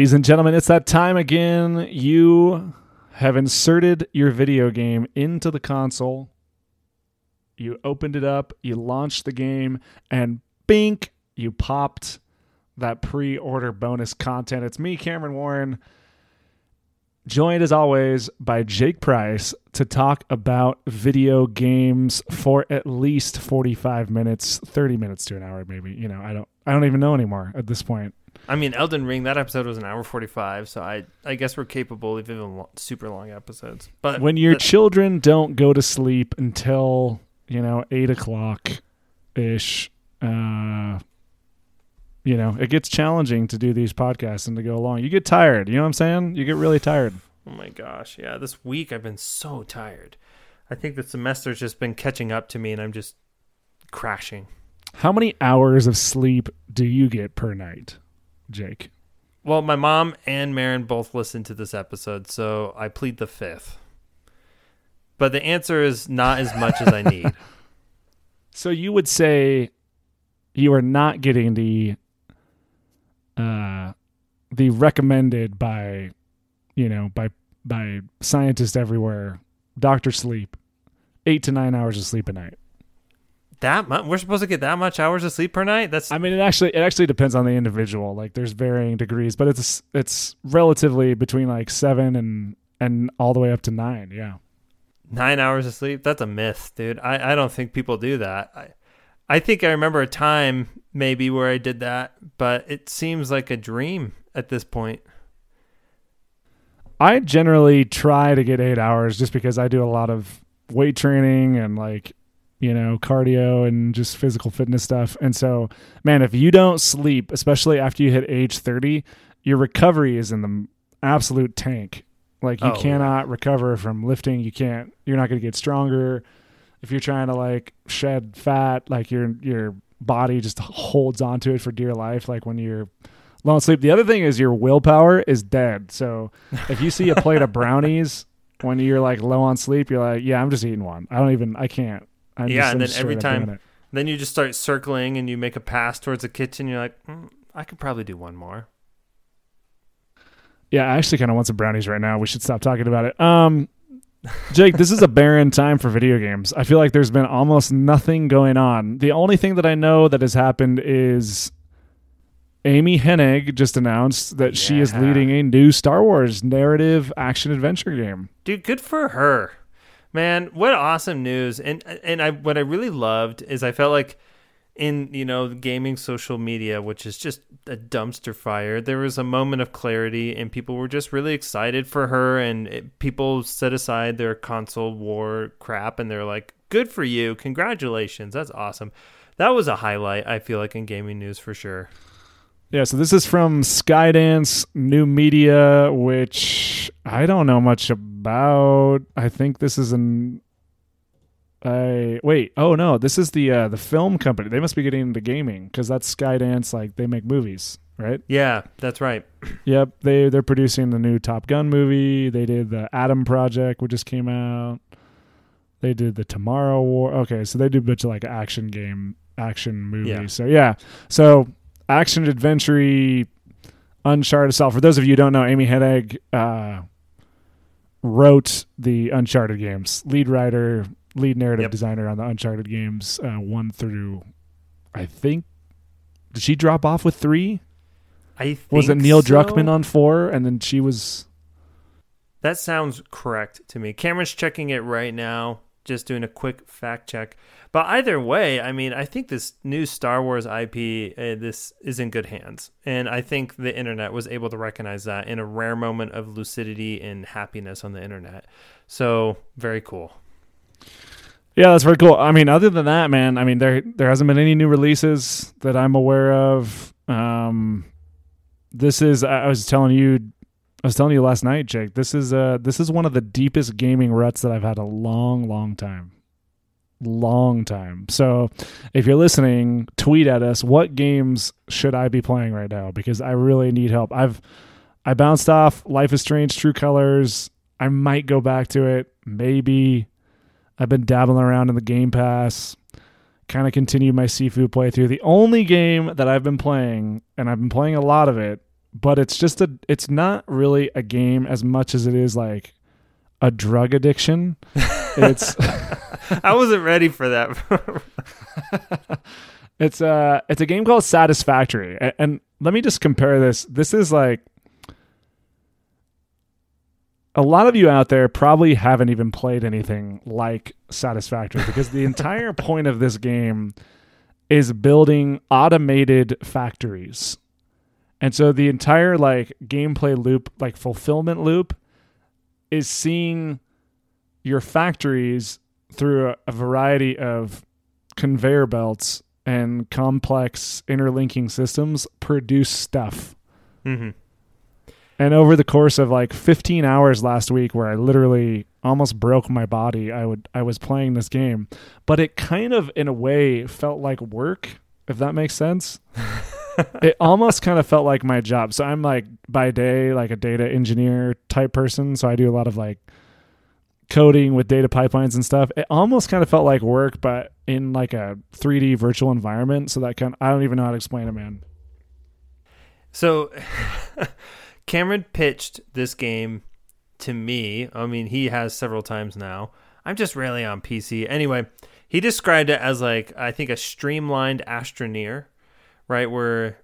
Ladies and gentlemen, it's that time again. You have inserted your video game into the console. You opened it up, you launched the game, and bink, you popped that pre order bonus content. It's me, Cameron Warren, joined as always by Jake Price to talk about video games for at least 45 minutes, 30 minutes to an hour, maybe. You know, I don't. I don't even know anymore at this point. I mean, Elden Ring. That episode was an hour forty-five, so I I guess we're capable of even lo- super long episodes. But when your that- children don't go to sleep until you know eight o'clock ish uh you know it gets challenging to do these podcasts and to go along you get tired you know what i'm saying you get really tired oh my gosh, yeah, this week I've been so tired. I think the semester's just been catching up to me, and I'm just crashing. how many hours of sleep do you get per night jake Well, my mom and Marin both listened to this episode, so I plead the fifth. But the answer is not as much as I need. so you would say you are not getting the uh the recommended by you know by by scientists everywhere doctor sleep eight to nine hours of sleep a night That much? We're supposed to get that much hours of sleep per night? That's i mean it actually it actually depends on the individual like there's varying degrees but it's it's relatively between like seven and and all the way up to nine yeah nine hours of sleep. That's a myth, dude. I, I don't think people do that. I, I think I remember a time maybe where I did that, but it seems like a dream at this point. I generally try to get eight hours just because I do a lot of weight training and like, you know, cardio and just physical fitness stuff. And so, man, if you don't sleep, especially after you hit age 30, your recovery is in the absolute tank. Like, you Oh, cannot recover from lifting. You can't, you're not going to get stronger. If you're trying to like shed fat, like your, your body just holds onto it for dear life. Like when you're low on sleep. The other thing is your willpower is dead. So, if you see a plate of brownies when you're like low on sleep, you're like, yeah, I'm just eating one. I don't even, I can't. I'm Yeah, and then every time- Then you just start circling and you make a pass towards the kitchen. You're like, mm, I could probably do one more. Yeah, I actually kind of want some brownies right now. We should stop talking about it. Um, Jake, this is a barren time for video games. I feel like there's been almost nothing going on. The only thing that I know that has happened is Amy Hennig just announced that she is leading a new Star Wars narrative action adventure game. Dude, good for her. Man, what awesome news. And and I what I really loved is I felt like in, you know, gaming social media, which is just a dumpster fire, there was a moment of clarity and people were just really excited for her and it, people set aside their console war crap and they're like, "Good for you. Congratulations. That's awesome." That was a highlight, I feel like in gaming news for sure. Yeah, so this is from Skydance New Media, which I don't know much about. I think this is an I wait. Oh no, this is the uh, the film company. They must be getting into gaming because that's Skydance. Like they make movies, right? Yeah, that's right. Yep. They they're producing the new Top Gun movie. They did the Adam Project, which just came out. They did the Tomorrow War. Okay, so they do a bunch of like action game action movies. Yeah. So yeah, so action adventure Uncharted style. For those of you who don't know, Amy Hennig uh, wrote the Uncharted games, lead writer, lead narrative Yep. designer on the Uncharted games, uh, one through, I think. Did she drop off with three? I think Was it Neil so. Druckmann on four, and then she was? That sounds correct to me. Cameron's checking it right now, just doing a quick fact check. But either way, I mean, I think this new Star Wars IP, uh, this is in good hands, and I think the internet was able to recognize that in a rare moment of lucidity and happiness on the internet. So very cool. Yeah, that's very cool. I mean, other than that, man, I mean there there hasn't been any new releases that I'm aware of. Um, this is I was telling you, I was telling you last night, Jake. This is uh this is one of the deepest gaming ruts that I've had a long, long time, long time. So, if you're listening, tweet at us. What games should I be playing right now? Because I really need help. I've I bounced off Life is Strange, True Colors. I might go back to it, maybe. I've been dabbling around in the Game Pass, kind of continued my seafood playthrough. The only game that I've been playing, and I've been playing a lot of it, but it's just a it's not really a game as much as it is like a drug addiction. It's I wasn't ready for that. it's a it's a game called Satisfactory, and, and let me just compare this. This is like a lot of you out there probably haven't even played anything like Satisfactory because the entire point of this game is building automated factories. And so the entire like gameplay loop, like fulfillment loop is seeing your factories through a, a variety of conveyor belts and complex interlinking systems produce stuff. hmm And over the course of like 15 hours last week where I literally almost broke my body, I would I was playing this game, but it kind of in a way felt like work, if that makes sense. it almost kind of felt like my job. So I'm like by day like a data engineer type person, so I do a lot of like coding with data pipelines and stuff. It almost kind of felt like work but in like a 3D virtual environment, so that kind I don't even know how to explain it, man. So Cameron pitched this game to me. I mean, he has several times now. I'm just rarely on PC. Anyway, he described it as like I think a streamlined Astroneer, right? Where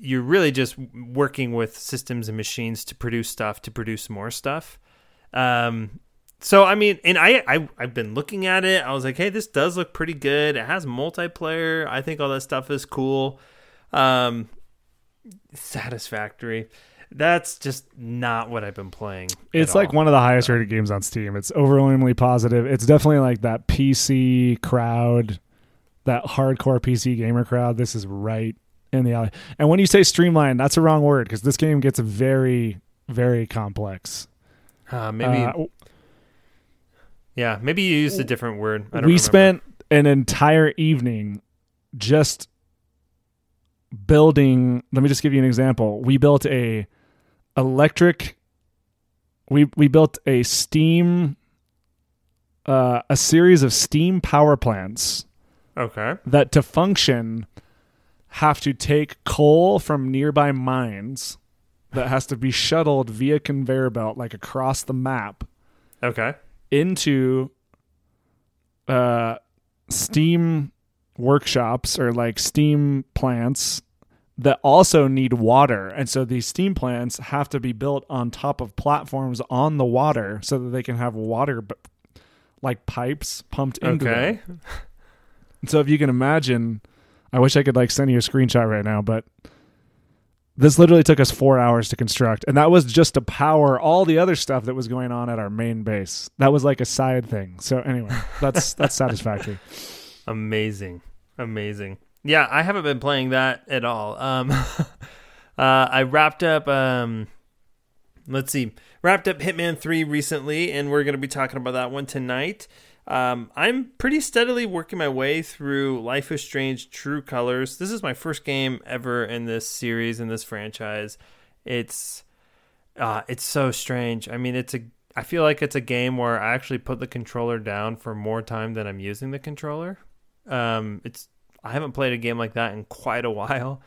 you're really just working with systems and machines to produce stuff to produce more stuff. Um, so I mean, and I, I I've been looking at it. I was like, hey, this does look pretty good. It has multiplayer. I think all that stuff is cool. Um, satisfactory. That's just not what I've been playing. It's like all. one of the highest rated games on Steam. It's overwhelmingly positive. It's definitely like that PC crowd, that hardcore PC gamer crowd. This is right in the alley. And when you say streamlined, that's a wrong word because this game gets very, very complex. Uh, maybe Uh, yeah, maybe you used a different word. I don't we remember. spent an entire evening just building let me just give you an example we built a electric we we built a steam uh, a series of steam power plants okay. that to function have to take coal from nearby mines that has to be shuttled via conveyor belt like across the map Okay. Into uh steam workshops or like steam plants that also need water and so these steam plants have to be built on top of platforms on the water so that they can have water like pipes pumped into them. Okay. so if you can imagine i wish i could like send you a screenshot right now but this literally took us four hours to construct and that was just to power all the other stuff that was going on at our main base that was like a side thing so anyway that's that's satisfactory Amazing. Amazing. Yeah, I haven't been playing that at all. Um uh I wrapped up um let's see. Wrapped up Hitman 3 recently and we're going to be talking about that one tonight. Um I'm pretty steadily working my way through Life is Strange True Colors. This is my first game ever in this series in this franchise. It's uh it's so strange. I mean, it's a I feel like it's a game where I actually put the controller down for more time than I'm using the controller. Um, it's I haven't played a game like that in quite a while.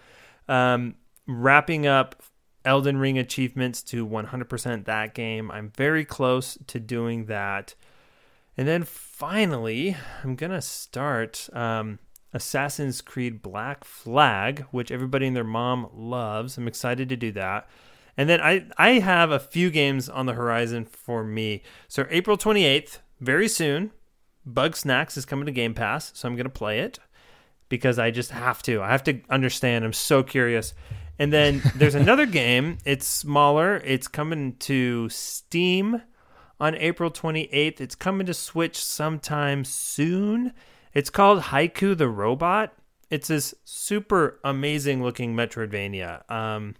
Um, wrapping up Elden Ring achievements to 100% that game. I'm very close to doing that. And then finally, I'm going to start um, Assassin's Creed Black Flag, which everybody and their mom loves. I'm excited to do that. And then I, I have a few games on the horizon for me. So April 28th, very soon, Bugsnax is coming to Game Pass, so I'm going to play it because I just have to. I have to understand. I'm so curious. And then there's another game. It's smaller. It's coming to Steam on April 28th. It's coming to Switch sometime soon. It's called Haiku the Robot. It's this super amazing looking Metroidvania. Um,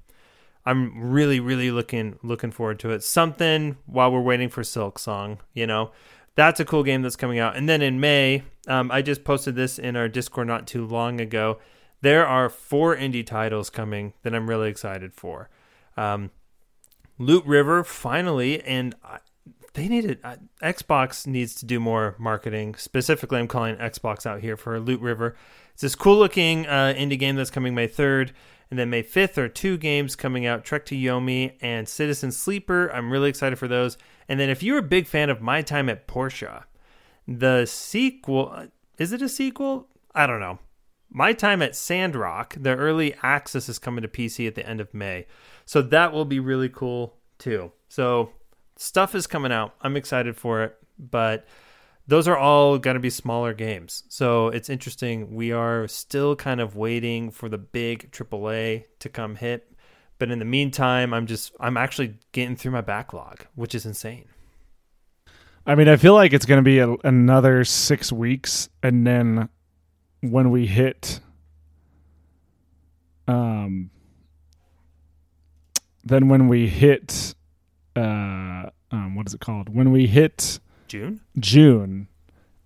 I'm really, really looking looking forward to it. Something while we're waiting for Silksong, you know that's a cool game that's coming out. And then in May, um, I just posted this in our Discord not too long ago. There are four indie titles coming that I'm really excited for. Um, Loot River finally, and they needed uh, Xbox needs to do more marketing. Specifically, I'm calling Xbox out here for Loot River. It's this cool looking uh, indie game that's coming May 3rd. And then May 5th are two games coming out Trek to Yomi and Citizen Sleeper. I'm really excited for those. And then if you're a big fan of My Time at Portia, the sequel is it a sequel? I don't know. My Time at Sandrock, the early access is coming to PC at the end of May. So that will be really cool too. So stuff is coming out. I'm excited for it, but those are all going to be smaller games. So it's interesting. We are still kind of waiting for the big AAA to come hit. But in the meantime, I'm just, I'm actually getting through my backlog, which is insane. I mean, I feel like it's going to be a, another six weeks. And then when we hit, um, then when we hit, uh, um, what is it called? When we hit, June? June.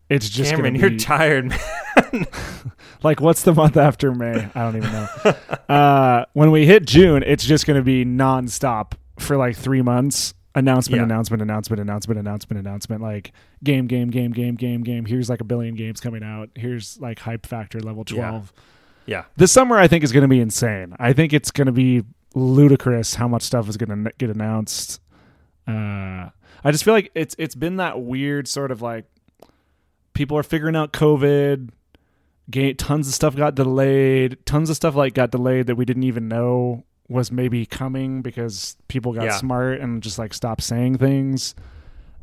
It's just Cameron, gonna you're tired, man. like what's the month after May? I don't even know. uh, when we hit June, it's just going to be nonstop for like three months. Announcement, Yeah. announcement, announcement, announcement, announcement, announcement. Like game, game, game, game, game, game. Here's like a billion games coming out. Here's like hype factor level Yeah. twelve. Yeah. This summer, I think is going to be insane. I think it's going to be ludicrous how much stuff is going to get announced. Uh, I just feel like it's it's been that weird sort of like people are figuring out COVID. Game, tons of stuff got delayed. Tons of stuff like got delayed that we didn't even know was maybe coming because people got Yeah. smart and just like stopped saying things.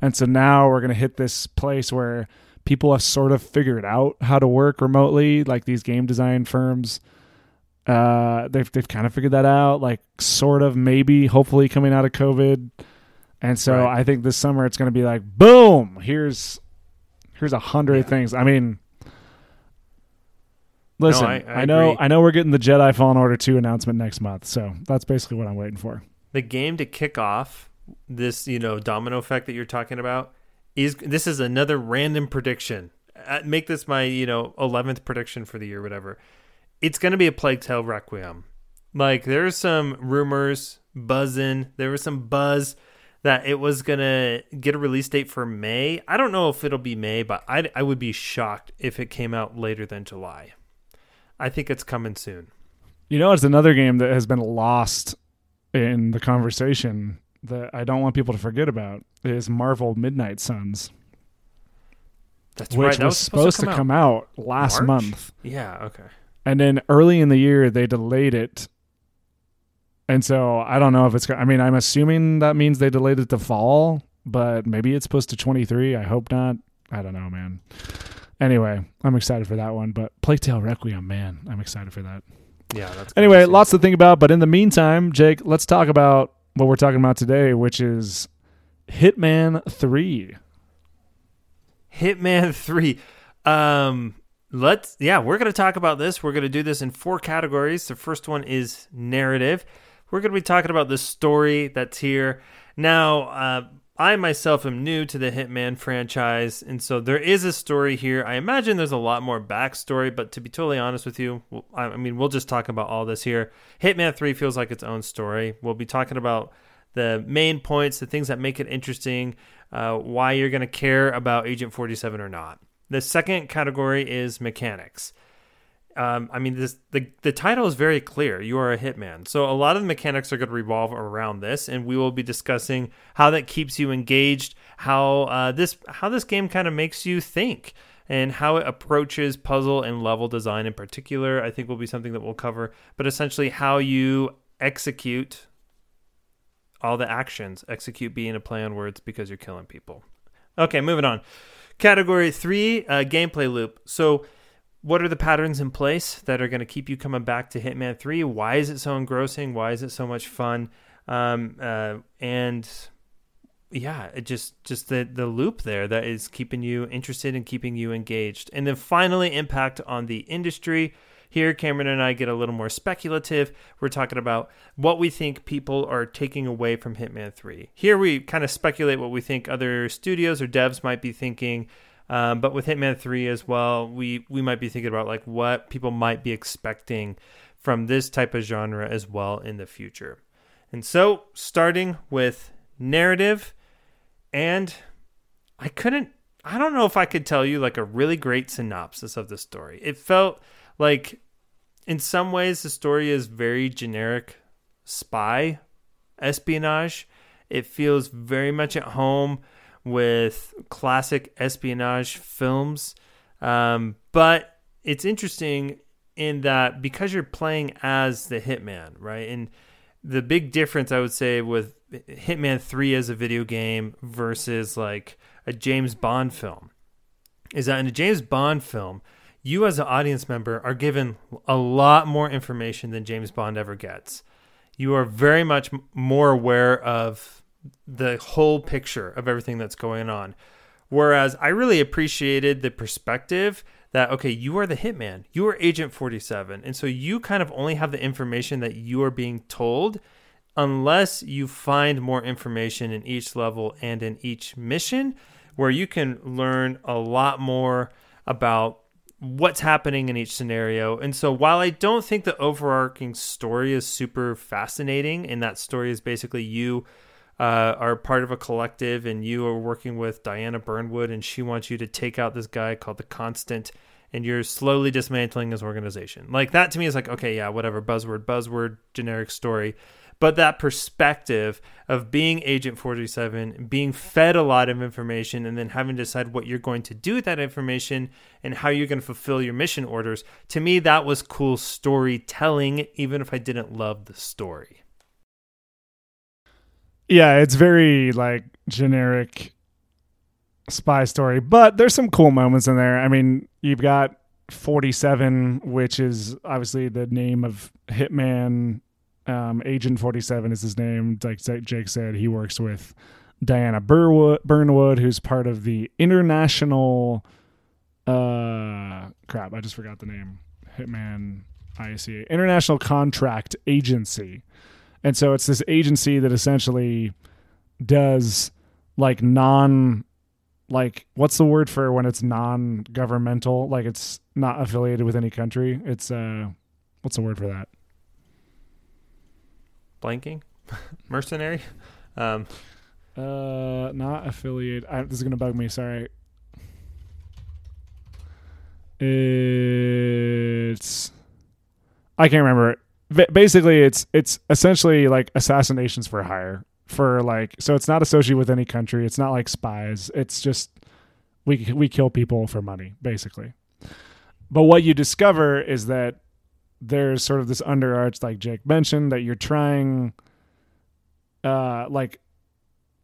And so now we're gonna hit this place where people have sort of figured out how to work remotely. Like these game design firms, uh, they've they've kind of figured that out. Like sort of, maybe, hopefully, coming out of COVID. And so Right. I think this summer it's going to be like, boom, here's here's a hundred Yeah. things. I mean, listen, I- I know agree. I know we're getting the Jedi Fallen Order two announcement next month, so that's basically what I'm waiting for. the game to kick off this, you know, domino effect that you're talking about is this is another random prediction. Uh, make this my, you know, 11th prediction for the year whatever. It's going to be a Plague Tale Requiem. Like there's some rumors buzzing, there was some buzz that it was going to get a release date for May. I don't know if it'll be May, but I I would be shocked if it came out later than July. I think it's coming soon. You know, it's another game that has been lost in the conversation that I don't want people to forget about is Marvel Midnight Suns, That's which right. That was, supposed to come, out, last March? month. Yeah, okay. and then early in the year they delayed it and so i don't know if it's i mean i'm assuming that means they delayed it to fall but maybe it's supposed to 23 i hope not i don't know man anyway i'm excited for that one but plague tale requiem man i'm excited for that Yeah, that's anyway lots to think about but in the meantime jake let's talk about what we're talking about today which is hitman 3 Hitman 3. Um let's yeah, we're going to talk about this. We're going to do this in four categories. The first one is narrative. We're going to be talking about the story that's here. Now, uh I myself am new to the Hitman franchise, and so there is a story here. I imagine there's a lot more backstory, but to be totally honest with you, I mean, we'll just talk about all this here. Hitman 3 feels like its own story. We'll be talking about the main points, the things that make it interesting, uh, why you're going to care about Agent 47 or not. The second category is mechanics. Um, I mean, this the the title is very clear. You are a hitman, so a lot of the mechanics are going to revolve around this, and we will be discussing how that keeps you engaged, how uh, this how this game kind of makes you think, and how it approaches puzzle and level design in particular. I think will be something that we'll cover, but essentially how you execute all the actions. Execute being a play on words because you're killing people. Okay, moving on. Category three, uh, gameplay loop. So, what are the patterns in place that are going to keep you coming back to Hitman 3? Why is it so engrossing? Why is it so much fun? Um, uh, and yeah, it just just the the loop there that is keeping you interested and keeping you engaged. And then finally, impact on the industry. Here, Cameron and I get a little more speculative. We're talking about what we think people are taking away from Hitman 3. Here, we kind of speculate what we think other studios or devs might be thinking. Um, but with Hitman 3 as well, we, we might be thinking about like what people might be expecting from this type of genre as well in the future. And so, starting with narrative, and I couldn't, I don't know if I could tell you like a really great synopsis of the story. It felt like in some ways, the story is very generic spy espionage. It feels very much at home with classic espionage films. Um, but it's interesting in that because you're playing as the hitman, right? And the big difference I would say with Hitman 3 as a video game versus like a James Bond film is that in a James Bond film, you as an audience member are given a lot more information than James Bond ever gets. You are very much more aware of the whole picture of everything that's going on. Whereas I really appreciated the perspective that, okay, you are the hitman, you are Agent 47. And so you kind of only have the information that you are being told unless you find more information in each level and in each mission where you can learn a lot more about what's happening in each scenario. And so while I don't think the overarching story is super fascinating, and that story is basically you uh, are part of a collective and you are working with Diana Burnwood and she wants you to take out this guy called the Constant and you're slowly dismantling his organization. Like that to me is like, okay, yeah, whatever, buzzword, buzzword, generic story but that perspective of being agent 47 being fed a lot of information and then having to decide what you're going to do with that information and how you're going to fulfill your mission orders to me that was cool storytelling even if i didn't love the story yeah it's very like generic spy story but there's some cool moments in there i mean you've got 47 which is obviously the name of hitman um, Agent 47 is his name. Like Jake said, he works with Diana Burwood, Burnwood, who's part of the International. Uh, crap, I just forgot the name. Hitman ICA, International Contract Agency. And so it's this agency that essentially does like non like what's the word for when it's non-governmental? Like it's not affiliated with any country. It's uh what's the word for that? Blanking? Mercenary? Um uh not affiliate I, this is gonna bug me sorry. It's i can't remember it basically it's it's essentially like assassinations for hire for like so it's not associated with any country it's not like spies it's just we we kill people for money basically but what you discover is that there's sort of this underarch like Jake mentioned that you're trying uh like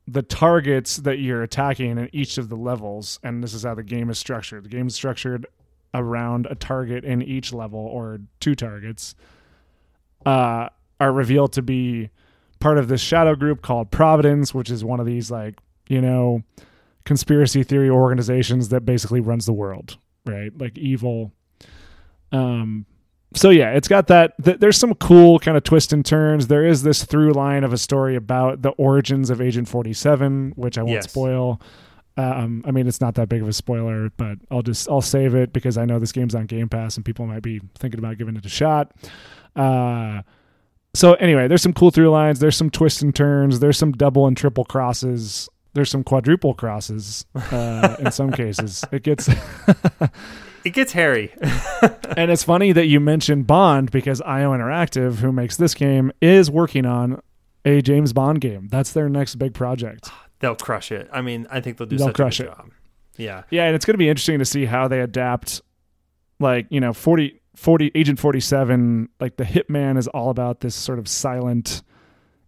the targets that you're attacking in each of the levels and this is how the game is structured. The game is structured around a target in each level or two targets uh are revealed to be part of this shadow group called Providence, which is one of these like, you know, conspiracy theory organizations that basically runs the world, right? Like evil um so yeah, it's got that. Th- there's some cool kind of twists and turns. There is this through line of a story about the origins of Agent 47, which I won't yes. spoil. Um, I mean, it's not that big of a spoiler, but I'll just I'll save it because I know this game's on Game Pass and people might be thinking about giving it a shot. Uh, so anyway, there's some cool through lines. There's some twists and turns. There's some double and triple crosses. There's some quadruple crosses uh, in some cases. It gets it gets hairy. and it's funny that you mentioned Bond because IO Interactive, who makes this game, is working on a James Bond game. That's their next big project. They'll crush it. I mean, I think they'll do they'll crush it. Job. Yeah. Yeah, and it's going to be interesting to see how they adapt like, you know, 40 40 Agent 47, like the Hitman is all about this sort of silent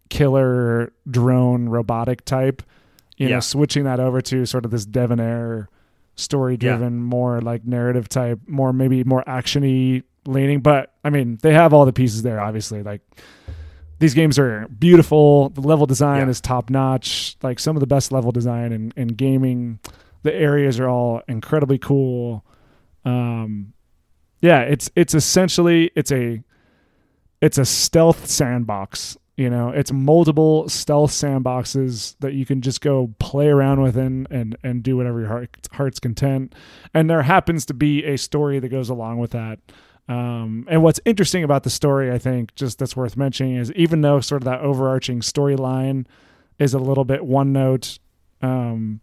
killer drone robotic type. You yeah. know, switching that over to sort of this debonair story driven, yeah. more like narrative type, more maybe more actiony leaning. But I mean, they have all the pieces there. Obviously, like these games are beautiful. The level design yeah. is top notch. Like some of the best level design in, in gaming. The areas are all incredibly cool. Um, yeah, it's it's essentially it's a it's a stealth sandbox you know, it's multiple stealth sandboxes that you can just go play around within and and do whatever your heart, heart's content. And there happens to be a story that goes along with that. Um, and what's interesting about the story, I think, just that's worth mentioning is even though sort of that overarching storyline is a little bit one note, um,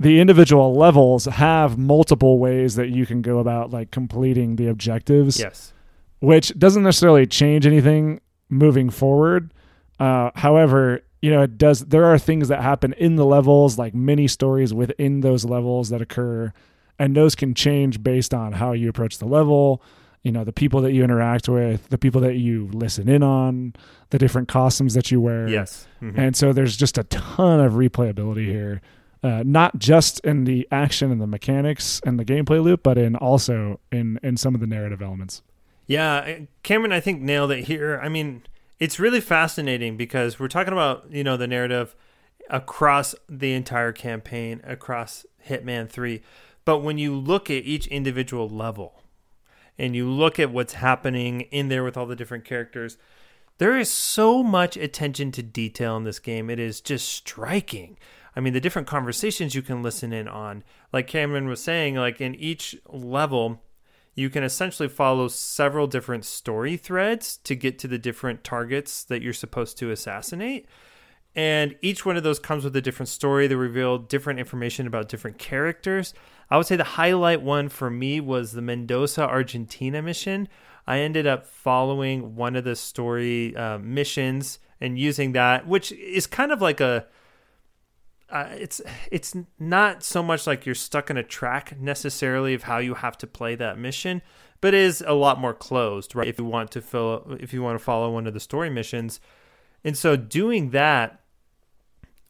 the individual levels have multiple ways that you can go about like completing the objectives. Yes which doesn't necessarily change anything moving forward. Uh, however, you know, it does. There are things that happen in the levels, like mini stories within those levels that occur, and those can change based on how you approach the level. You know, the people that you interact with, the people that you listen in on, the different costumes that you wear. Yes. Mhm. And so there's just a ton of replayability here, uh, not just in the action and the mechanics and the gameplay loop, but in also in in some of the narrative elements. Yeah, Cameron, I think nailed it here. I mean, it's really fascinating because we're talking about you know the narrative across the entire campaign, across Hitman Three, but when you look at each individual level, and you look at what's happening in there with all the different characters, there is so much attention to detail in this game. It is just striking. I mean, the different conversations you can listen in on, like Cameron was saying, like in each level you can essentially follow several different story threads to get to the different targets that you're supposed to assassinate. And each one of those comes with a different story. that reveal different information about different characters. I would say the highlight one for me was the Mendoza, Argentina mission. I ended up following one of the story uh, missions and using that, which is kind of like a uh, it's it's not so much like you're stuck in a track necessarily of how you have to play that mission, but is a lot more closed, right? If you want to fill, if you want to follow one of the story missions, and so doing that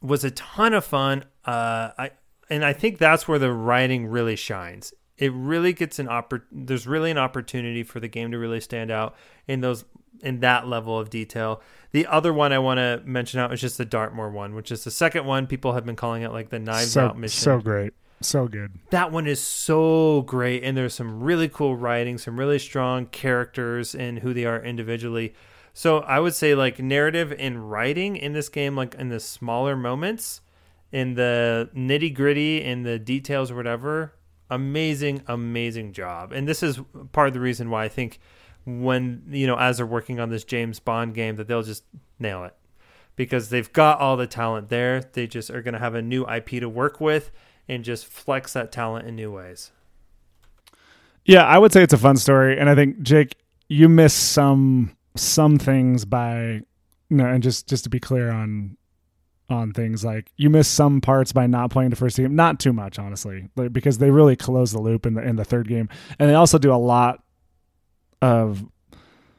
was a ton of fun. Uh, I and I think that's where the writing really shines. It really gets an oppor- There's really an opportunity for the game to really stand out in those in that level of detail. The other one I want to mention out is just the Dartmoor one, which is the second one. People have been calling it like the Knives so, Out mission. So great. So good. That one is so great. And there's some really cool writing, some really strong characters and who they are individually. So I would say like narrative and writing in this game, like in the smaller moments, in the nitty gritty, in the details or whatever, amazing, amazing job. And this is part of the reason why I think when you know as they're working on this James Bond game that they'll just nail it. Because they've got all the talent there. They just are going to have a new IP to work with and just flex that talent in new ways. Yeah, I would say it's a fun story, and I think Jake, you miss some some things by no, and just just to be clear on on things like you miss some parts by not playing the first game, not too much honestly, because they really close the loop in the in the third game, and they also do a lot of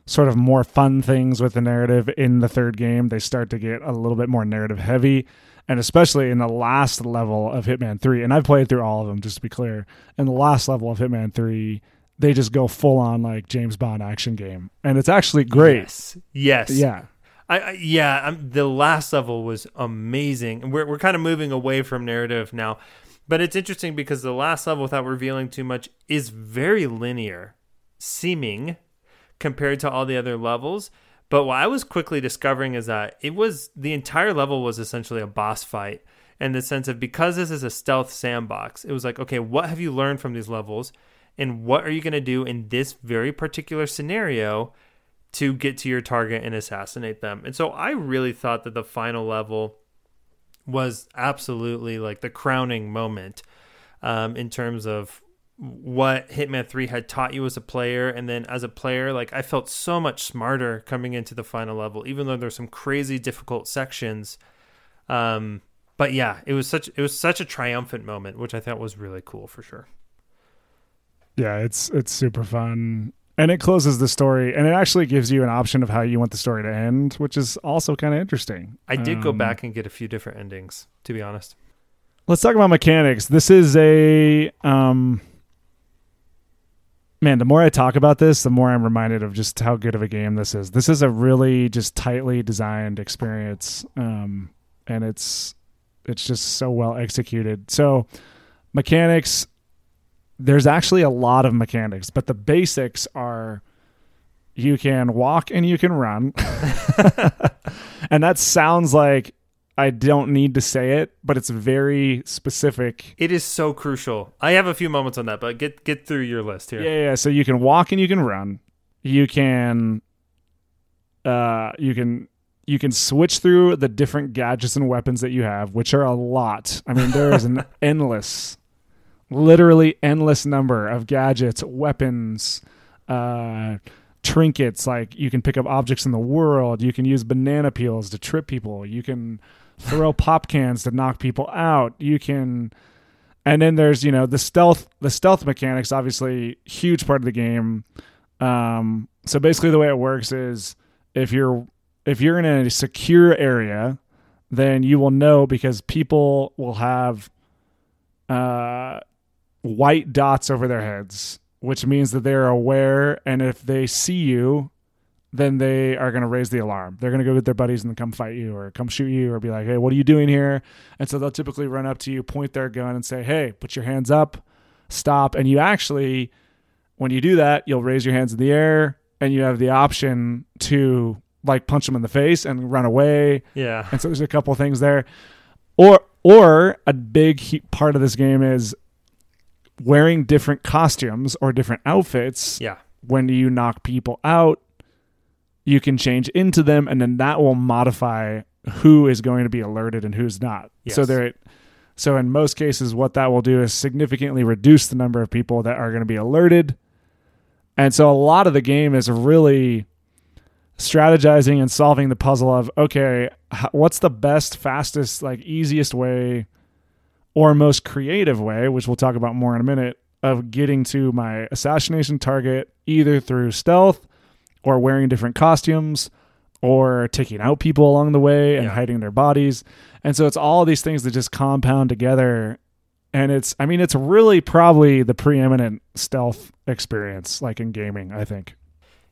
sort of more fun things with the narrative in the third game. They start to get a little bit more narrative heavy, and especially in the last level of Hitman 3. And I've played through all of them, just to be clear. In the last level of Hitman 3, they just go full on like James Bond action game, and it's actually great. Yes, yes, yeah. I, I yeah, I'm, the last level was amazing, we're we're kind of moving away from narrative now, but it's interesting because the last level, without revealing too much, is very linear seeming compared to all the other levels. But what I was quickly discovering is that it was the entire level was essentially a boss fight in the sense of because this is a stealth sandbox, it was like, okay, what have you learned from these levels? And what are you going to do in this very particular scenario to get to your target and assassinate them? And so I really thought that the final level was absolutely like the crowning moment um, in terms of what Hitman 3 had taught you as a player and then as a player like I felt so much smarter coming into the final level even though there's some crazy difficult sections. Um but yeah it was such it was such a triumphant moment which I thought was really cool for sure. Yeah it's it's super fun. And it closes the story and it actually gives you an option of how you want the story to end which is also kind of interesting. I did um, go back and get a few different endings to be honest. let's talk about mechanics. This is a um man, the more I talk about this, the more I'm reminded of just how good of a game this is. This is a really just tightly designed experience, um, and it's it's just so well executed. So mechanics, there's actually a lot of mechanics, but the basics are you can walk and you can run, and that sounds like I don't need to say it, but it's very specific. It is so crucial. I have a few moments on that, but get get through your list here. Yeah, yeah. So you can walk and you can run. You can uh you can you can switch through the different gadgets and weapons that you have, which are a lot. I mean, there is an endless literally endless number of gadgets, weapons, uh trinkets like you can pick up objects in the world you can use banana peels to trip people you can throw pop cans to knock people out. You can and then there's you know the stealth the stealth mechanics obviously huge part of the game. Um so basically the way it works is if you're if you're in a secure area then you will know because people will have uh white dots over their heads which means that they're aware. And if they see you then they are going to raise the alarm. They're going to go get their buddies and come fight you or come shoot you or be like hey what are you doing here? And so they'll typically run up to you point their gun and say hey put your hands up stop. And you actually when you do that you'll raise your hands in the air and you have the option to like punch them in the face and run away. Yeah. and so there's a couple things there. Or or a big part of this game is wearing different costumes or different outfits Yeah. when do you knock people out you can change into them and then that will modify who is going to be alerted and who's not. So there so in most cases what that will do is significantly reduce the number of people that are going to be alerted. And so a lot of the game is really strategizing and solving the puzzle of okay what's the best fastest like easiest way or most creative way which we'll talk about more in a minute of getting to my assassination target either through stealth or wearing different costumes or taking out people along the way and Yeah. hiding their bodies and so it's all these things that just compound together and it's i mean it's really probably the preeminent stealth experience like in gaming i think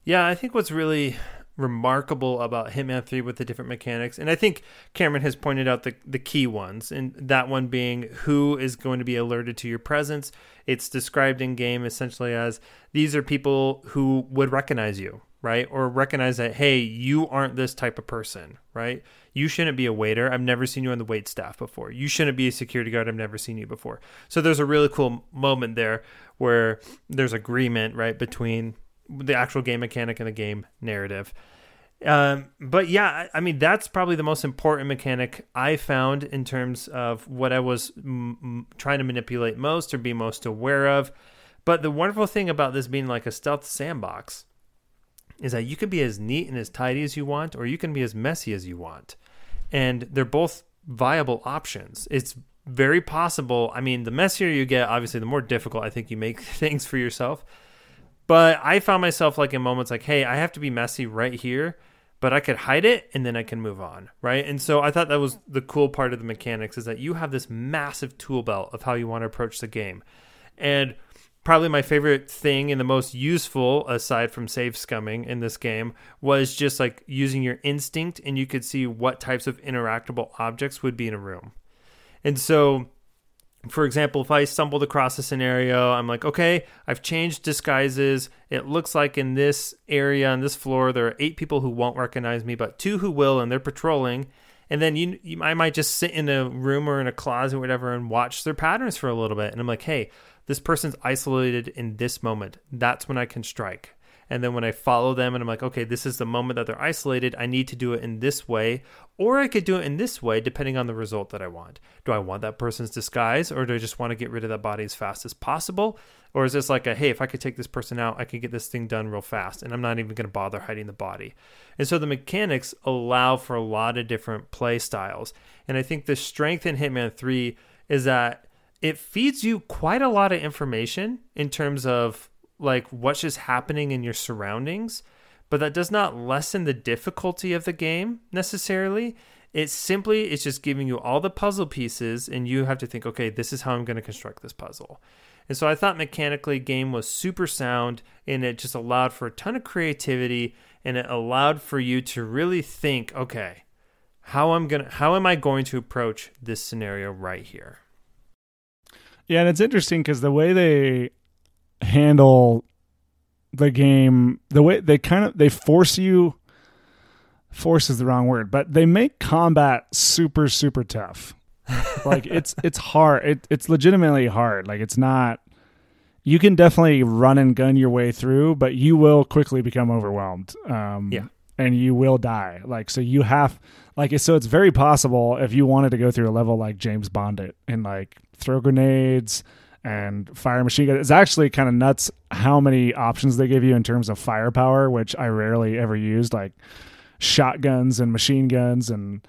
Yeah, I think what's really remarkable about Hitman 3 with the different mechanics, and I think Cameron has pointed out the, the key ones, and that one being who is going to be alerted to your presence. It's described in game essentially as these are people who would recognize you, right? Or recognize that, hey, you aren't this type of person, right? You shouldn't be a waiter. I've never seen you on the wait staff before. You shouldn't be a security guard. I've never seen you before. So there's a really cool moment there where there's agreement, right, between the actual game mechanic and the game narrative. Um, but yeah, I, mean that's probably the most important mechanic I found in terms of what I was m- trying to manipulate most or be most aware of. But the wonderful thing about this being like a stealth sandbox is that you can be as neat and as tidy as you want, or you can be as messy as you want, and they're both viable options. It's very possible. I mean, the messier you get, obviously, the more difficult I think you make things for yourself. But I found myself like in moments like, hey, I have to be messy right here, but I could hide it and then I can move on, right? And so I thought that was the cool part of the mechanics is that you have this massive tool belt of how you want to approach the game. And probably my favorite thing and the most useful aside from save scumming in this game was just like using your instinct and you could see what types of interactable objects would be in a room. And so for example, if I stumbled across a scenario, I'm like, okay, I've changed disguises. It looks like in this area, on this floor, there are eight people who won't recognize me, but two who will, and they're patrolling. And then you, you, I might just sit in a room or in a closet or whatever and watch their patterns for a little bit. And I'm like, hey, this person's isolated in this moment. That's when I can strike. And then when I follow them and I'm like, okay, this is the moment that they're isolated, I need to do it in this way. Or I could do it in this way, depending on the result that I want. Do I want that person's disguise or do I just want to get rid of that body as fast as possible? Or is this like a, hey, if I could take this person out, I could get this thing done real fast and I'm not even going to bother hiding the body? And so the mechanics allow for a lot of different play styles. And I think the strength in Hitman 3 is that it feeds you quite a lot of information in terms of like what's just happening in your surroundings, but that does not lessen the difficulty of the game necessarily. It simply is just giving you all the puzzle pieces, and you have to think, okay, this is how I'm going to construct this puzzle. And so I thought mechanically, game was super sound, and it just allowed for a ton of creativity, and it allowed for you to really think, okay, how I'm gonna, how am I going to approach this scenario right here? Yeah, and it's interesting because the way they handle the game, the way they kind of they force you. Force is the wrong word, but they make combat super super tough. like it's it's hard. It, it's legitimately hard. Like it's not. You can definitely run and gun your way through, but you will quickly become overwhelmed. Um, Yeah. and you will die. Like so, you have like so. It's very possible if you wanted to go through a level like James Bond it and like throw grenades and fire machine gun. It's actually kind of nuts how many options they give you in terms of firepower, which I rarely ever used, like shotguns and machine guns and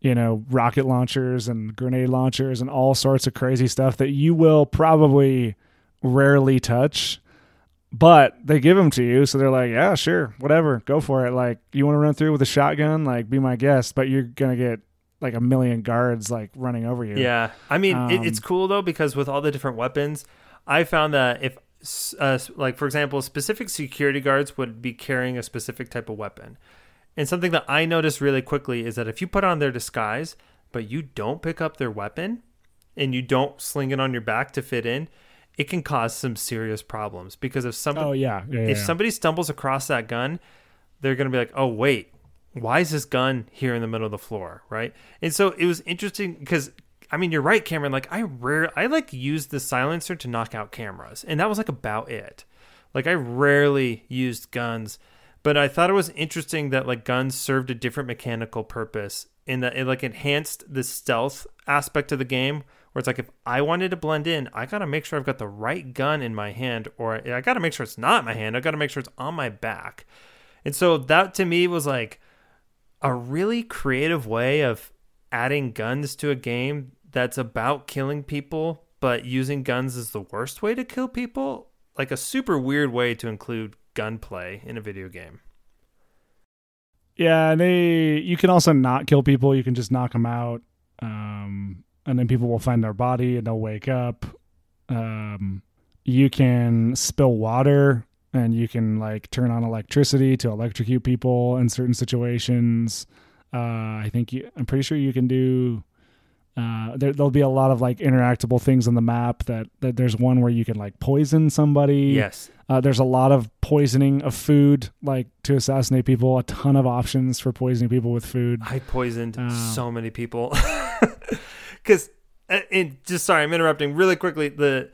you know rocket launchers and grenade launchers and all sorts of crazy stuff that you will probably rarely touch. But they give them to you so they're like yeah sure whatever go for it. Like you want to run through with a shotgun? Like be my guest but you're gonna get like a million guards like running over you. Yeah, I mean it, Um, it's cool though because with all the different weapons, I found that if uh, like for example, specific security guards would be carrying a specific type of weapon, and something that I noticed really quickly is that if you put on their disguise but you don't pick up their weapon and you don't sling it on your back to fit in, it can cause some serious problems because if somebody oh yeah, yeah, yeah, if somebody stumbles across that gun, they're going to be like, "Oh wait, why is this gun here in the middle of the floor?" Right? And so it was interesting because I mean, you're right, Cameron. Like I rare, I like used the silencer to knock out cameras, and that was like about it. Like I rarely used guns, but I thought it was interesting that like guns served a different mechanical purpose in that it like enhanced the stealth aspect of the game. Where it's like if I wanted to blend in, I gotta make sure I've got the right gun in my hand, or I gotta make sure it's not in my hand. I gotta make sure it's on my back. And so that to me was like a really creative way of adding guns to a game that's about killing people, but using guns is the worst way to kill people. Like a super weird way to include gunplay in a video game. Yeah, and they you can also not kill people. You can just knock them out, um, and then people will find their body and they'll wake up. Um, you can spill water, and you can like turn on electricity to electrocute people in certain situations. Uh, I think you, I'm pretty sure you can do. Uh, there, there'll be a lot of like interactable things on the map. That, that there's one where you can like poison somebody. Yes. Uh, there's a lot of poisoning of food, like to assassinate people. A ton of options for poisoning people with food. I poisoned Um, so many people. Because, and just sorry, I'm interrupting really quickly. The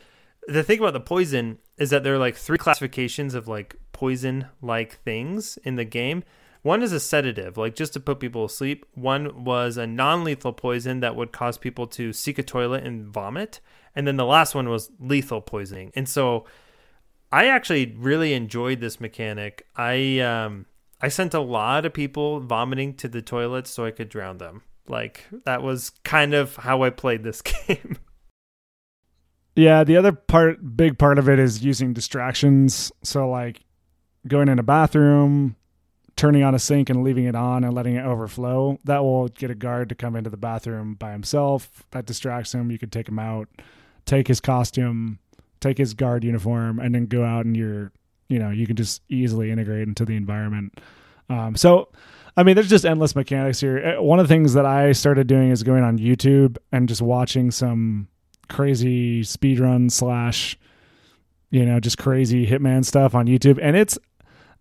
the thing about the poison is that there are like three classifications of like poison like things in the game. One is a sedative, like just to put people to sleep. One was a non lethal poison that would cause people to seek a toilet and vomit. And then the last one was lethal poisoning. And so I actually really enjoyed this mechanic. I um I sent a lot of people vomiting to the toilets so I could drown them. Like that was kind of how I played this game. Yeah, the other part, big part of it is using distractions. So like going in a bathroom, turning on a sink and leaving it on and letting it overflow. That will get a guard to come into the bathroom by himself. That distracts him. You can take him out, take his costume, take his guard uniform, and then go out and you're, you know, you can just easily integrate into the environment. Um, so, I mean, there's just endless mechanics here. Uh, One of the things that I started doing is going on YouTube and just watching some crazy speedrun slash, you know, just crazy hitman stuff on YouTube, and it's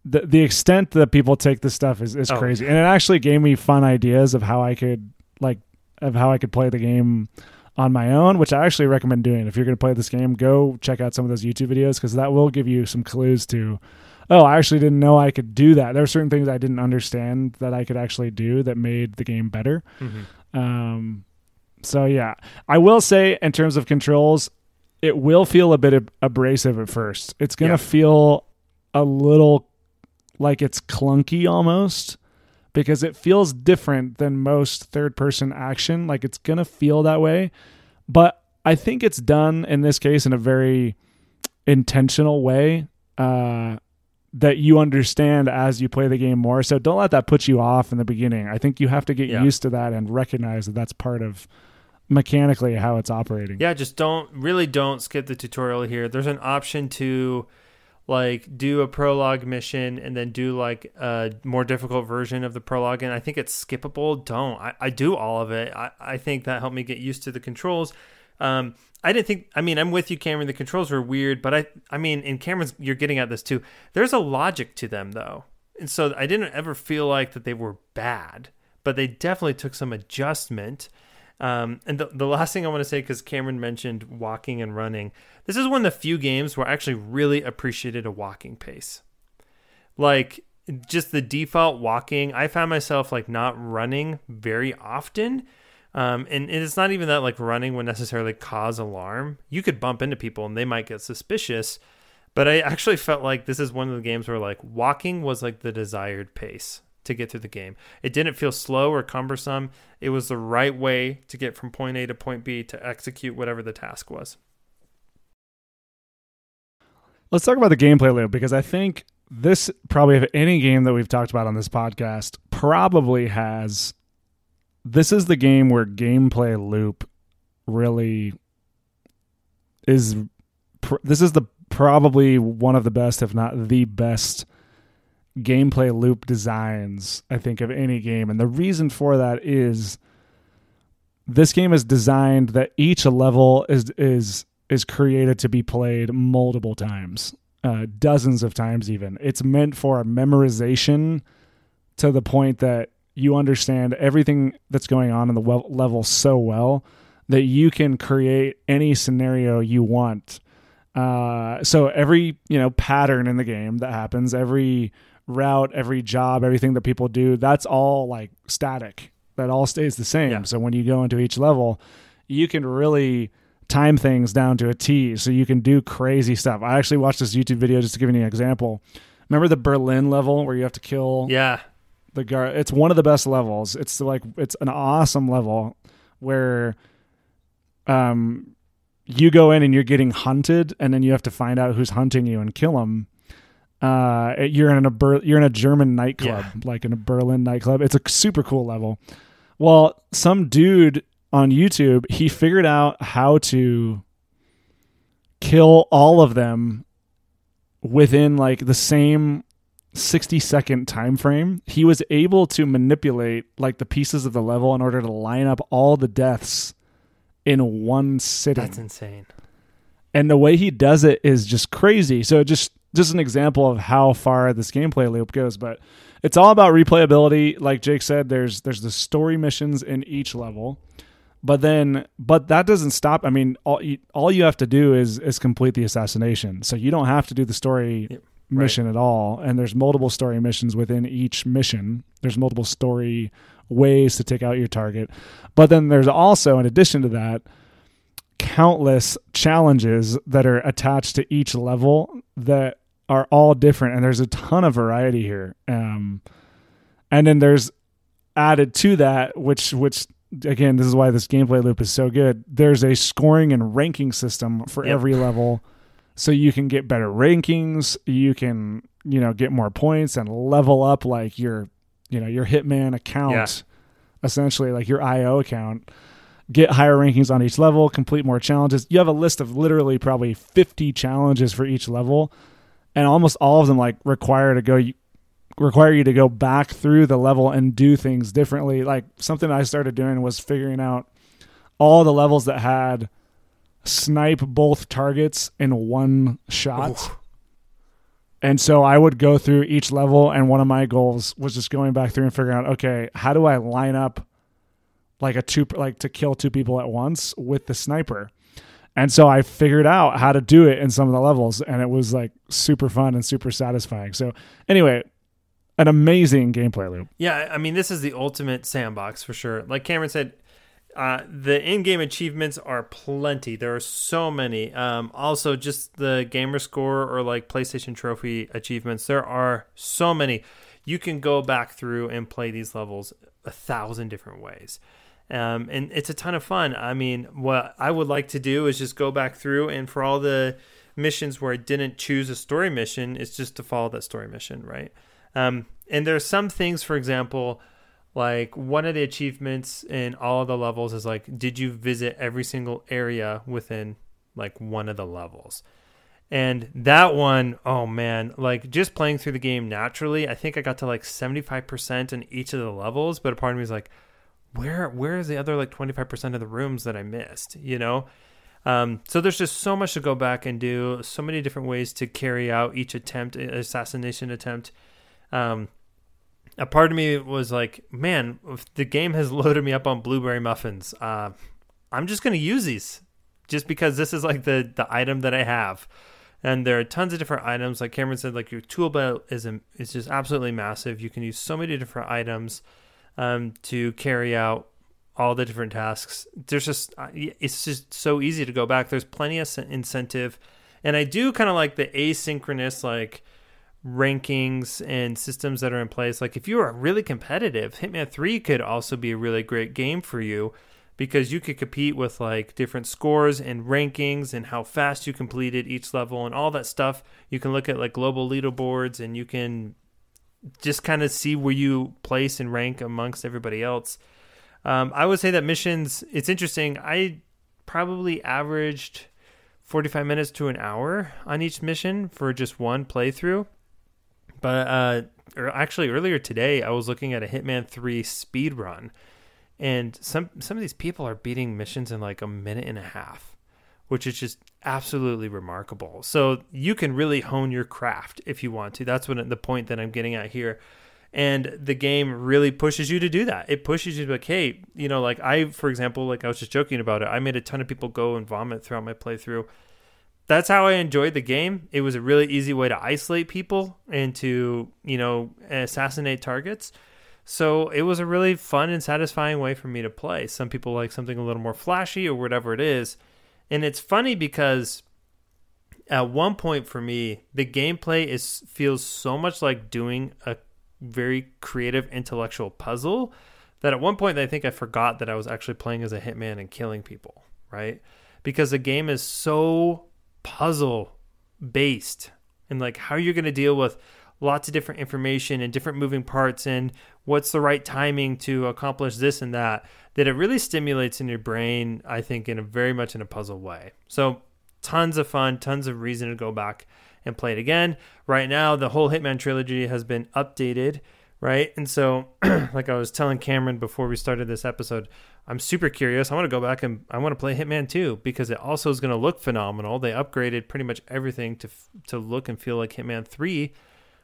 the the extent that people take this stuff is, is Oh, crazy, and it actually gave me fun ideas of how I could like of how I could play the game on my own, which I actually recommend doing. If you're going to play this game, go check out some of those YouTube videos because that will give you some clues to. Oh, I actually didn't know I could do that. There are certain things I didn't understand that I could actually do that made the game better. Um, so yeah, I will say in terms of controls, it will feel a bit ab- abrasive at first. It's gonna Yeah. feel a little like it's clunky almost because it feels different than most third person action. Like it's gonna feel that way, but I think it's done in this case in a very intentional way. Uh, that you understand as you play the game more. So don't let that put you off in the beginning. I think you have to get Yeah. used to that and recognize that that's part of mechanically how it's operating. Yeah, just don't really don't skip the tutorial here. There's an option to like do a prologue mission and then do like a more difficult version of the prologue and I think it's skippable. Don't. I, I do all of it. I, I think that helped me get used to the controls. Um I didn't think I mean I'm with you Cameron the controls were weird, but I I mean in Cameron's you're getting at this too. There's a logic to them though. And so I didn't ever feel like that they were bad, but they definitely took some adjustment. Um, and the, the last thing I want to say, because Cameron mentioned walking and running, this is one of the few games where I actually really appreciated a walking pace. Like just the default walking, I found myself like not running very often. Um, and, and it's not even that like running would necessarily cause alarm. You could bump into people and they might get suspicious. But I actually felt like this is one of the games where like walking was like the desired pace to get through the game. It didn't feel slow or cumbersome. It was the right way to get from point A to point B to execute whatever the task was. Let's talk about the gameplay loop because I think this probably of any game that we've talked about on this podcast probably has this is the game where gameplay loop really is this is the probably one of the best if not the best gameplay loop designs I think of any game and the reason for that is this game is designed that each level is is is created to be played multiple times uh, dozens of times even it's meant for memorization to the point that you understand everything that's going on in the level so well that you can create any scenario you want. Uh, so every you know pattern in the game that happens, every route, every job, everything that people do, that's all like static. That all stays the same. Yeah. So when you go into each level, you can really time things down to a T. So you can do crazy stuff. I actually watched this YouTube video just to give you an example. Remember the Berlin level where you have to kill yeah the guard. It's one of the best levels. It's like it's an awesome level where um you go in and you're getting hunted, and then you have to find out who's hunting you and kill them. Uh, you're in a Ber- you're in a German nightclub, yeah. like in a Berlin nightclub. It's a super cool level. Well, some dude on YouTube he figured out how to kill all of them within like the same 60 second time frame he was able to manipulate like the pieces of the level in order to line up all the deaths in one sitting that's insane and the way he does it is just crazy so it just just an example of how far this gameplay loop goes but it's all about replayability like jake said there's there's the story missions in each level but then but that doesn't stop i mean all you, all you have to do is is complete the assassination so you don't have to do the story yep mission right. at all. And there's multiple story missions within each mission. There's multiple story ways to take out your target. But then there's also, in addition to that, countless challenges that are attached to each level that are all different. And there's a ton of variety here. Um, and then there's added to that, which, which, again, this is why this gameplay loop is so good. There's a scoring and ranking system for yep. every level so you can get better rankings you can you know get more points and level up like your you know your hitman account yeah. essentially like your io account get higher rankings on each level complete more challenges you have a list of literally probably 50 challenges for each level and almost all of them like require to go require you to go back through the level and do things differently like something i started doing was figuring out all the levels that had snipe both targets in one shot. Ooh. And so I would go through each level, and one of my goals was just going back through and figuring out, okay, how do I line up like a two, like to kill two people at once with the sniper? And so I figured out how to do it in some of the levels, and it was like super fun and super satisfying. So anyway, an amazing gameplay loop. Yeah, I mean, this is the ultimate sandbox for sure. Like Cameron said, uh, the in-game achievements are plenty. There are so many. Um, also, just the gamer score or like PlayStation Trophy achievements. There are so many. You can go back through and play these levels a thousand different ways. Um, and it's a ton of fun. I mean, what I would like to do is just go back through and for all the missions where I didn't choose a story mission, it's just to follow that story mission, right? Um, and there are some things, for example, like one of the achievements in all of the levels is like did you visit every single area within like one of the levels and that one oh man like just playing through the game naturally i think i got to like 75% in each of the levels but a part of me is like where where is the other like 25% of the rooms that i missed you know um, so there's just so much to go back and do so many different ways to carry out each attempt assassination attempt um, a part of me was like, man, the game has loaded me up on blueberry muffins. Uh, I'm just going to use these just because this is like the, the item that I have. And there are tons of different items. Like Cameron said, like your tool belt is, is just absolutely massive. You can use so many different items um, to carry out all the different tasks. There's just uh, it's just so easy to go back. There's plenty of incentive, and I do kind of like the asynchronous like rankings and systems that are in place. Like if you are really competitive, Hitman 3 could also be a really great game for you because you could compete with like different scores and rankings and how fast you completed each level and all that stuff. You can look at like global leaderboards and you can just kind of see where you place and rank amongst everybody else. Um, I would say that missions, it's interesting. I probably averaged 45 minutes to an hour on each mission for just one playthrough. But uh, or actually, earlier today, I was looking at a Hitman 3 speed run and some some of these people are beating missions in like a minute and a half which is just absolutely remarkable. So you can really hone your craft if you want to. That's what the point that i'm getting at here. And the game really pushes you to do that. It pushes you to like hey you know like i for example like i was just joking about it. I made a ton of people go and vomit throughout my playthrough. That's how i enjoyed the game. It was a really easy way to isolate people and to you know assassinate targets. So it was a really fun and satisfying way for me to play. Some people like something a little more flashy or whatever it is. And it's funny because at one point for me, the gameplay is feels so much like doing a very creative intellectual puzzle that at one point I think I forgot that I was actually playing as a hitman and killing people, right? Because the game is so puzzle based and like how you're going to deal with lots of different information and different moving parts and what's the right timing to accomplish this and that that it really stimulates in your brain i think in a very much in a puzzle way. So tons of fun tons of reason to go back and play it again. Right now the whole hitman trilogy has been updated right? And so like i was telling cameron before we started this episode i'm super curious. I want to go back and i want to play hitman 2 because it also is going to look phenomenal. They upgraded pretty much everything to to look and feel like hitman 3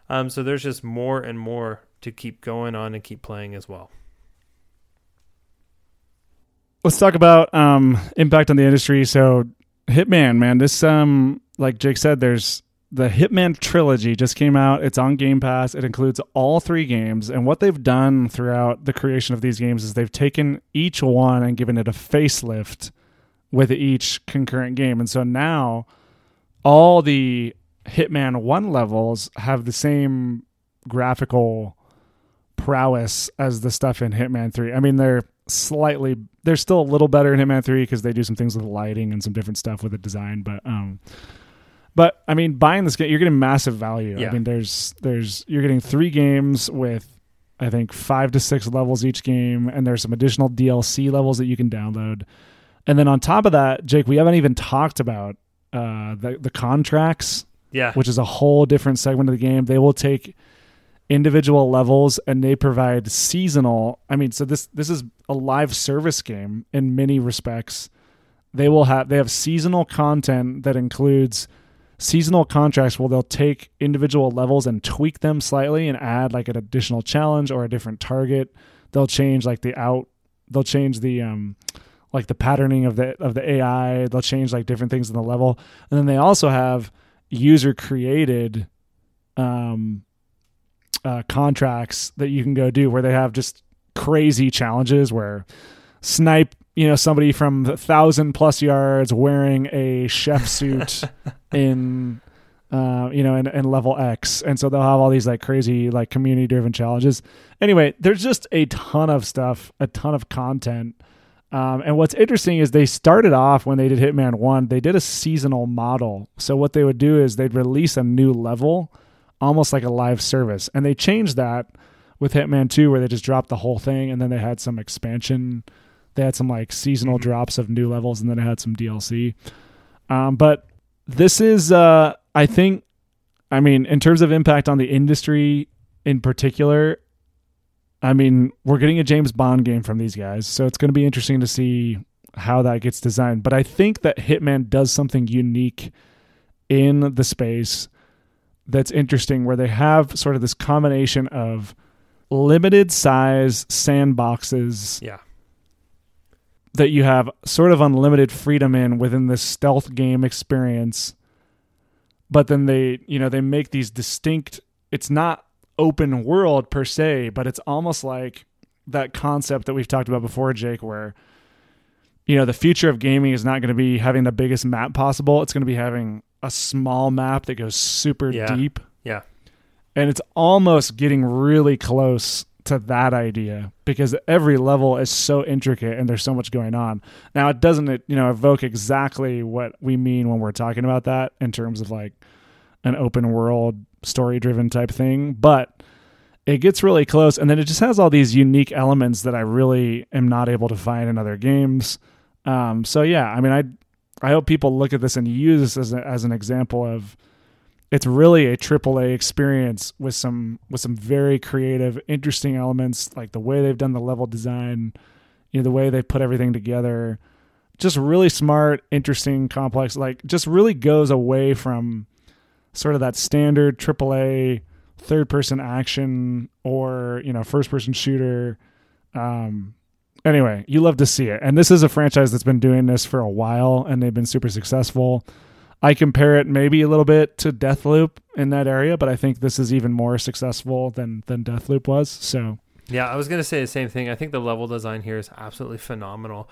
um, so there's just more and more to keep going on and keep playing as well. Let's talk about um, impact on the industry. So, Hitman, man, this um, like Jake said, there's the Hitman trilogy just came out. It's on Game Pass. It includes all three games. And what they've done throughout the creation of these games is they've taken each one and given it a facelift with each concurrent game. And so now all the Hitman 1 levels have the same graphical prowess as the stuff in Hitman 3. I mean, they're slightly they're still a little better in Hitman 3 because they do some things with lighting and some different stuff with the design, but um but I mean, buying this game, you're getting massive value. Yeah. I mean, there's there's you're getting 3 games with I think 5 to 6 levels each game and there's some additional DLC levels that you can download. And then on top of that, Jake, we haven't even talked about uh the the contracts yeah. Which is a whole different segment of the game. They will take individual levels and they provide seasonal I mean, so this this is a live service game in many respects. They will have they have seasonal content that includes seasonal contracts where they'll take individual levels and tweak them slightly and add like an additional challenge or a different target. They'll change like the out they'll change the um like the patterning of the of the AI. They'll change like different things in the level. And then they also have user created um, uh, contracts that you can go do where they have just crazy challenges where snipe you know somebody from a thousand plus yards wearing a chef suit in uh, you know in, in level x. And so they'll have all these like crazy like community driven challenges. Anyway there's just a ton of stuff a ton of content. Um, and what's interesting is they started off when they did Hitman 1, they did a seasonal model. So what they would do is they'd release a new level, almost like a live service. And they changed that with Hitman 2, where they just dropped the whole thing and then they had some expansion. They had some like seasonal mm-hmm. drops of new levels and then it had some DLC. Um, but this is, uh, I think, I mean, in terms of impact on the industry in particular, I mean, we're getting a James Bond game from these guys, so it's going to be interesting to see how that gets designed. But I think that Hitman does something unique in the space that's interesting where they have sort of this combination of limited size sandboxes. Yeah. That you have sort of unlimited freedom in within this stealth game experience. But then they, you know, they make these distinct it's not open world per se, but it's almost like that concept that we've talked about before, Jake, where you know the future of gaming is not going to be having the biggest map possible. It's going to be having a small map that goes super Yeah. deep. Yeah. And it's almost getting really close to that idea because every level is so intricate and there's so much going on. Now it doesn't you know evoke exactly what we mean when we're talking about that in terms of like an open world story driven type thing, but it gets really close and then it just has all these unique elements that I really am not able to find in other games. Um, so yeah, I mean I I hope people look at this and use this as a, as an example of it's really a AAA experience with some with some very creative, interesting elements, like the way they've done the level design, you know, the way they put everything together. Just really smart, interesting, complex. Like, just really goes away from sort of that standard AAA third person action or you know first person shooter. Um, anyway, you love to see it, and this is a franchise that's been doing this for a while, and they've been super successful. I compare it maybe a little bit to Deathloop in that area, but I think this is even more successful than than Deathloop was. So Yeah, I was going to say the same thing. I think the level design here is absolutely phenomenal.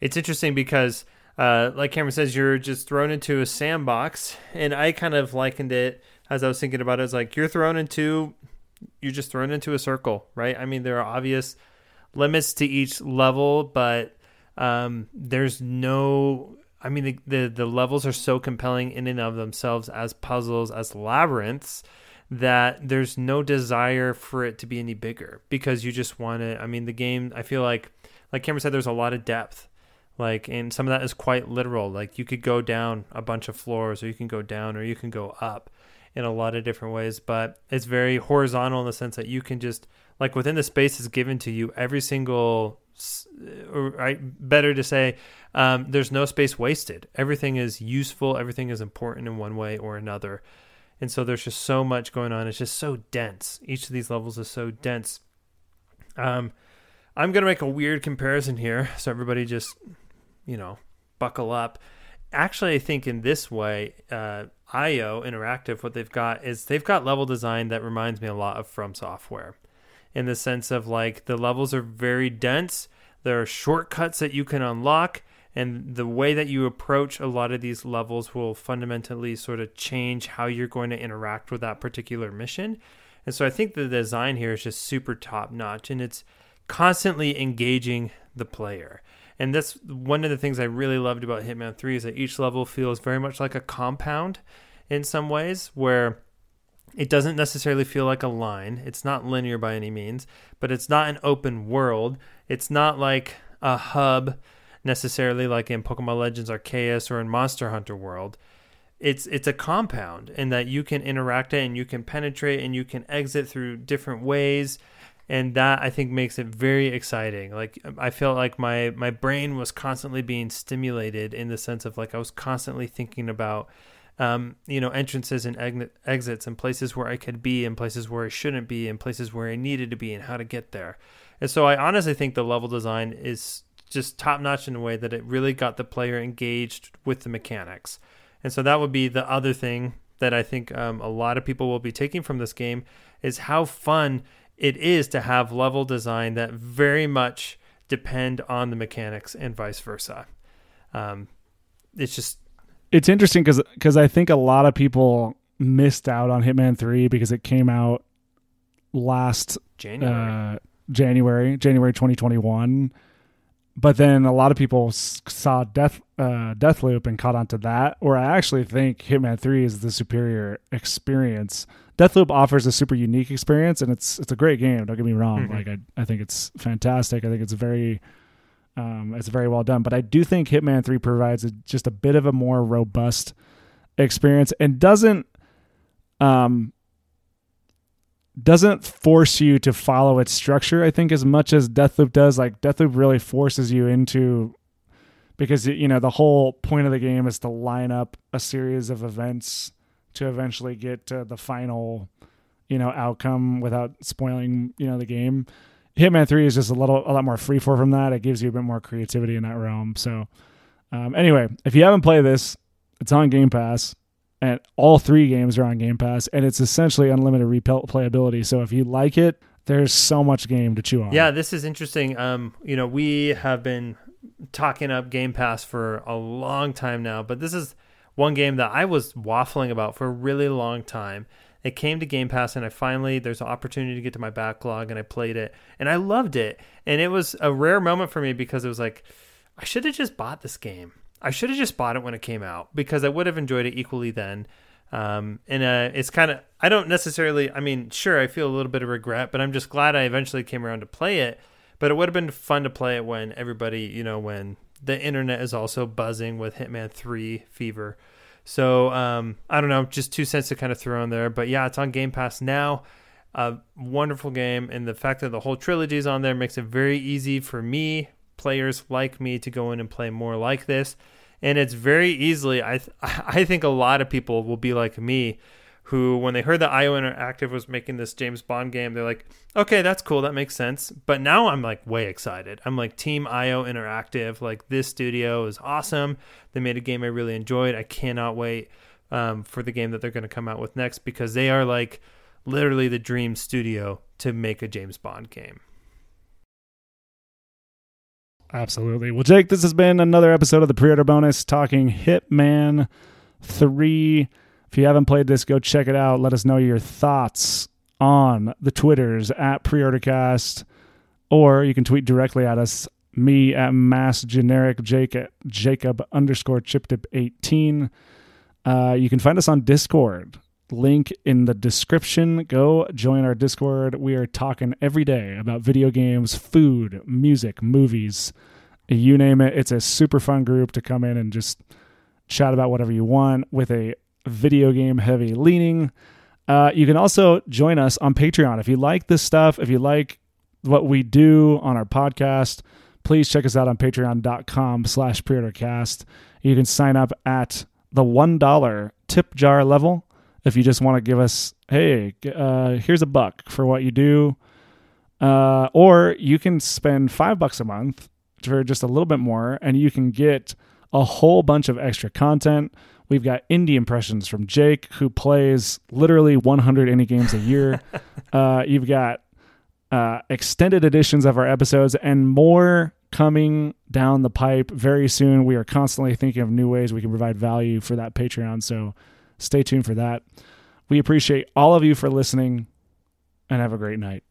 It's interesting because, uh, like Cameron says, you're just thrown into a sandbox, and I kind of likened it as I was thinking about it as like you're thrown into, you're just thrown into a circle, right? I mean, there are obvious limits to each level, but um, there's no. I mean, the, the the levels are so compelling in and of themselves as puzzles, as labyrinths that there's no desire for it to be any bigger because you just want to. I mean, the game. I feel like, like Cameron said, there's a lot of depth. Like, and some of that is quite literal. Like, you could go down a bunch of floors, or you can go down, or you can go up in a lot of different ways. But it's very horizontal in the sense that you can just, like, within the space is given to you, every single, or right, better to say, um, there's no space wasted. Everything is useful. Everything is important in one way or another. And so there's just so much going on. It's just so dense. Each of these levels is so dense. Um, I'm gonna make a weird comparison here, so everybody just, you know, buckle up. Actually, I think in this way, uh, IO Interactive, what they've got is they've got level design that reminds me a lot of From Software, in the sense of like the levels are very dense. There are shortcuts that you can unlock, and the way that you approach a lot of these levels will fundamentally sort of change how you're going to interact with that particular mission. And so I think the design here is just super top notch, and it's constantly engaging the player. And that's one of the things I really loved about Hitman 3 is that each level feels very much like a compound in some ways, where it doesn't necessarily feel like a line. It's not linear by any means, but it's not an open world. It's not like a hub necessarily like in Pokemon Legends Arceus or in Monster Hunter World. It's it's a compound in that you can interact it and you can penetrate and you can exit through different ways and that I think makes it very exciting. Like I felt like my my brain was constantly being stimulated in the sense of like I was constantly thinking about um, you know entrances and exits and places where I could be and places where I shouldn't be and places where I needed to be and how to get there. And so I honestly think the level design is just top notch in a way that it really got the player engaged with the mechanics. And so that would be the other thing that I think um, a lot of people will be taking from this game is how fun it is to have level design that very much depend on the mechanics and vice versa. Um, it's just it's interesting because because I think a lot of people missed out on Hitman Three because it came out last January. uh, January, January 2021. But then a lot of people saw Death uh, Deathloop and caught on to that. Or I actually think Hitman Three is the superior experience. Deathloop offers a super unique experience, and it's it's a great game. Don't get me wrong. Mhm. Like I I think it's fantastic. I think it's very um, it's very well done. But I do think Hitman Three provides a, just a bit of a more robust experience and doesn't um doesn't force you to follow its structure i think as much as deathloop does like deathloop really forces you into because you know the whole point of the game is to line up a series of events to eventually get to the final you know outcome without spoiling you know the game hitman 3 is just a little a lot more free for from that it gives you a bit more creativity in that realm so um, anyway if you haven't played this it's on game pass and all three games are on Game Pass, and it's essentially unlimited replayability. So if you like it, there's so much game to chew on. Yeah, this is interesting. Um, you know, we have been talking up Game Pass for a long time now, but this is one game that I was waffling about for a really long time. It came to Game Pass, and I finally there's an opportunity to get to my backlog, and I played it, and I loved it. And it was a rare moment for me because it was like, I should have just bought this game. I should have just bought it when it came out because I would have enjoyed it equally then. Um, and uh, it's kind of I don't necessarily. I mean, sure, I feel a little bit of regret, but I'm just glad I eventually came around to play it. But it would have been fun to play it when everybody, you know, when the internet is also buzzing with Hitman Three fever. So um, I don't know, just two cents to kind of throw in there. But yeah, it's on Game Pass now. A wonderful game, and the fact that the whole trilogy is on there makes it very easy for me, players like me, to go in and play more like this and it's very easily I th- I think a lot of people will be like me who when they heard that IO Interactive was making this James Bond game they're like okay that's cool that makes sense. But now I'm like way excited. I'm like team IO Interactive like this studio is awesome. They made a game I really enjoyed. I cannot wait um, for the game that they're going to come out with next because they are like literally the dream studio to make a James Bond game. Absolutely. Well, Jake, this has been another episode of the pre-order bonus talking Hitman 3. If you haven't played this, go check it out. Let us know your thoughts on the Twitters at preordercast, or you can tweet directly at us, me at mass generic Jacob, Jacob underscore chipdip 18. Uh, you can find us on Discord. Link in the description. Go join our Discord. We are talking every day about video games, food, music, movies, you name it. It's a super fun group to come in and just chat about whatever you want with a video game heavy leaning. Uh, you can also join us on Patreon. If you like this stuff, if you like what we do on our podcast, please check us out on patreon.com slash preordercast. You can sign up at the $1 tip jar level if you just want to give us, hey, uh, here's a buck for what you do. Uh, or you can spend five bucks a month for just a little bit more, and you can get a whole bunch of extra content. We've got indie impressions from Jake, who plays literally 100 indie games a year. uh, you've got uh, extended editions of our episodes and more coming down the pipe very soon. We are constantly thinking of new ways we can provide value for that Patreon. So stay tuned for that. We appreciate all of you for listening and have a great night.